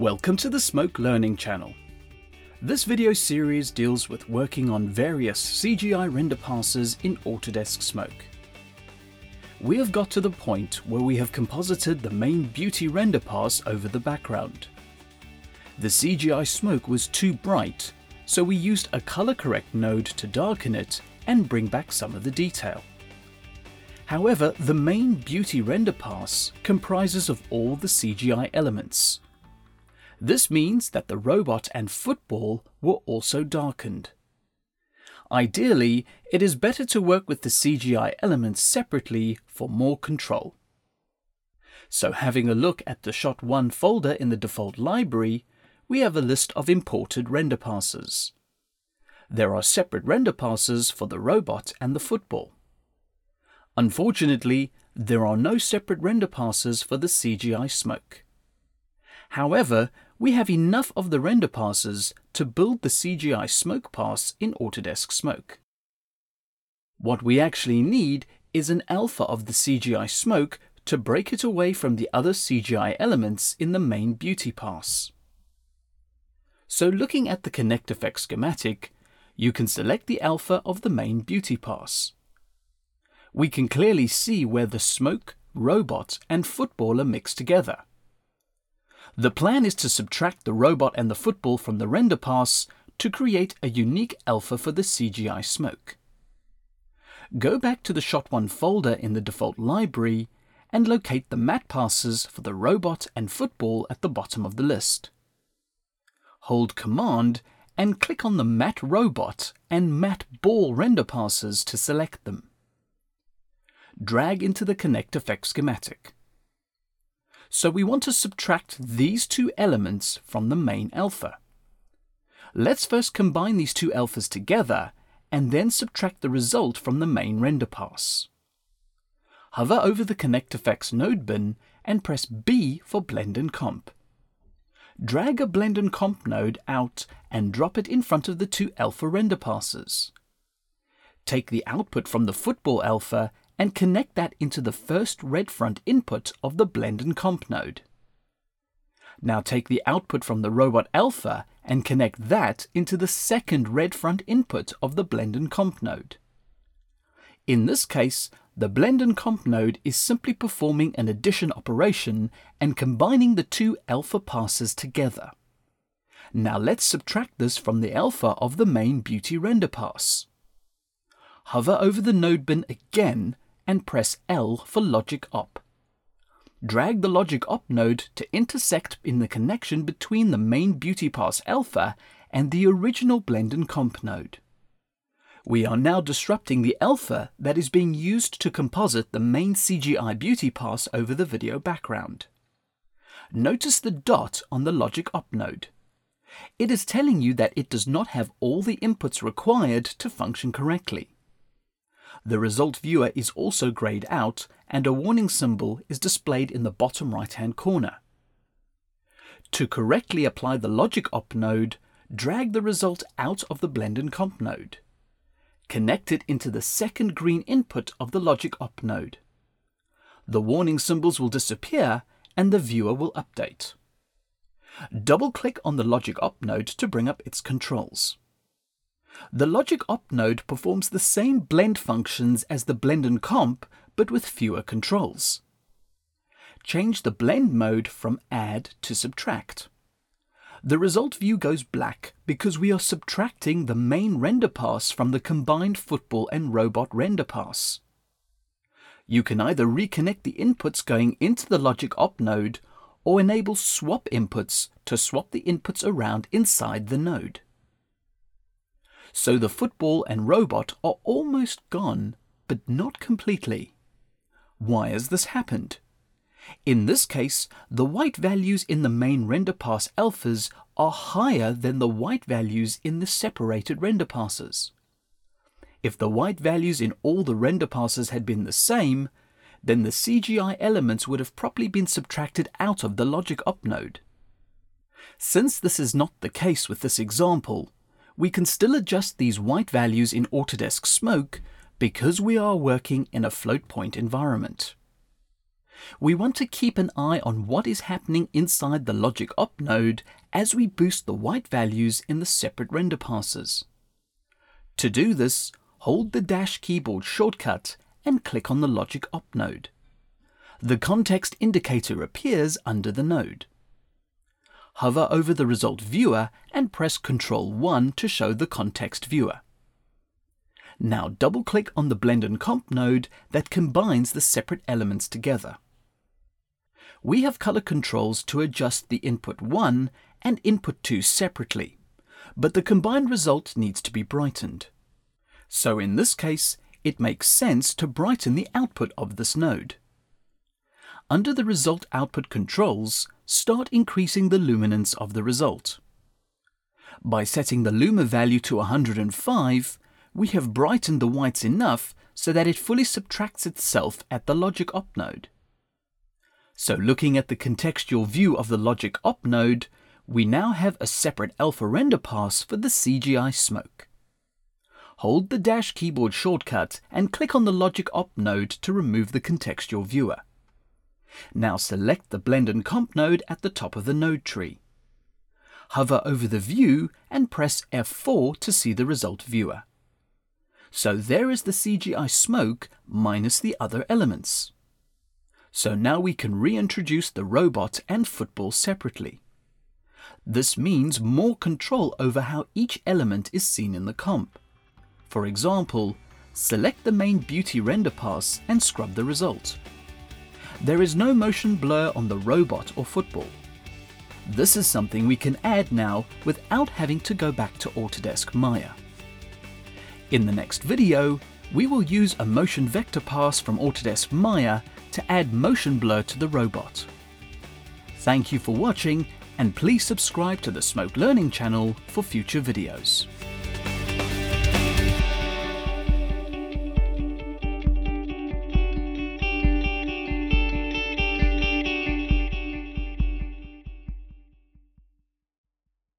Welcome to the Smoke Learning channel. This video series deals with working on various CGI render passes in Autodesk Smoke. We have got to the point where we have composited the main beauty render pass over the background. The CGI smoke was too bright, so we used a color correct node to darken it and bring back some of the detail. However, the main beauty render pass comprises of all the CGI elements, this means that the robot and football were also darkened. Ideally, it is better to work with the CGI elements separately for more control. So having a look at the Shot 1 folder in the default library, we have a list of imported render passes. There are separate render passes for the robot and the football. Unfortunately, there are no separate render passes for the CGI smoke. However, we have enough of the render passes to build the CGI smoke pass in Autodesk Smoke. What we actually need is an alpha of the CGI smoke to break it away from the other CGI elements in the main beauty pass. So looking at the ConnectFX schematic, you can select the alpha of the main beauty pass. We can clearly see where the smoke, robot and football are mixed together. The plan is to subtract the robot and the football from the render pass to create a unique alpha for the CGI smoke. Go back to the Shot1 folder in the default library and locate the matte passes for the robot and football at the bottom of the list. Hold Command and click on the matte robot and matte ball render passes to select them. Drag into the ConnectFX schematic. So we want to subtract these two elements from the main alpha. Let's first combine these two alphas together and then subtract the result from the main render pass. Hover over the ConnectFX node bin and press B for Blend and Comp. Drag a Blend and Comp node out and drop it in front of the two alpha render passes. Take the output from the football alpha and connect that into the first red front input of the blend and comp node. Now take the output from the robot alpha and connect that into the second red front input of the blend and comp node. In this case, the blend and comp node is simply performing an addition operation and combining the two alpha passes together. Now let's subtract this from the alpha of the main beauty render pass. Hover over the node bin again and press L for Logic Op. Drag the Logic Op node to intersect in the connection between the main Beauty Pass alpha and the original Blend and Comp node. We are now disrupting the alpha that is being used to composite the main CGI Beauty Pass over the video background. Notice the dot on the Logic Op node. It is telling you that it does not have all the inputs required to function correctly. The result viewer is also grayed out and a warning symbol is displayed in the bottom right hand corner. To correctly apply the Logic Op node, drag the result out of the Blend and Comp node. Connect it into the second green input of the Logic Op node. The warning symbols will disappear and the viewer will update. Double-click on the Logic Op node to bring up its controls. The Logic Op node performs the same blend functions as the blend and comp, but with fewer controls. Change the blend mode from add to subtract. The result view goes black because we are subtracting the main render pass from the combined football and robot render pass. You can either reconnect the inputs going into the Logic Op node or enable swap inputs to swap the inputs around inside the node so the football and robot are almost gone, but not completely. Why has this happened? In this case, the white values in the main render pass alphas are higher than the white values in the separated render passes. If the white values in all the render passes had been the same, then the CGI elements would have properly been subtracted out of the logic op node. Since this is not the case with this example, we can still adjust these white values in Autodesk Smoke because we are working in a float point environment. We want to keep an eye on what is happening inside the logic op node as we boost the white values in the separate render passes. To do this, hold the dash keyboard shortcut and click on the logic op node. The context indicator appears under the node. Hover over the result viewer and press Ctrl 1 to show the context viewer. Now double-click on the Blend and Comp node that combines the separate elements together. We have color controls to adjust the input 1 and input 2 separately, but the combined result needs to be brightened. So in this case, it makes sense to brighten the output of this node. Under the result output controls, start increasing the luminance of the result. By setting the luma value to 105, we have brightened the whites enough so that it fully subtracts itself at the logic op node. So looking at the contextual view of the logic op node, we now have a separate alpha render pass for the CGI smoke. Hold the dash keyboard shortcut and click on the logic op node to remove the contextual viewer. Now select the blend and comp node at the top of the node tree. Hover over the view and press F4 to see the result viewer. So there is the CGI smoke minus the other elements. So now we can reintroduce the robot and football separately. This means more control over how each element is seen in the comp. For example, select the main beauty render pass and scrub the result. There is no motion blur on the robot or football. This is something we can add now without having to go back to Autodesk Maya. In the next video, we will use a motion vector pass from Autodesk Maya to add motion blur to the robot. Thank you for watching and please subscribe to the Smoke Learning channel for future videos.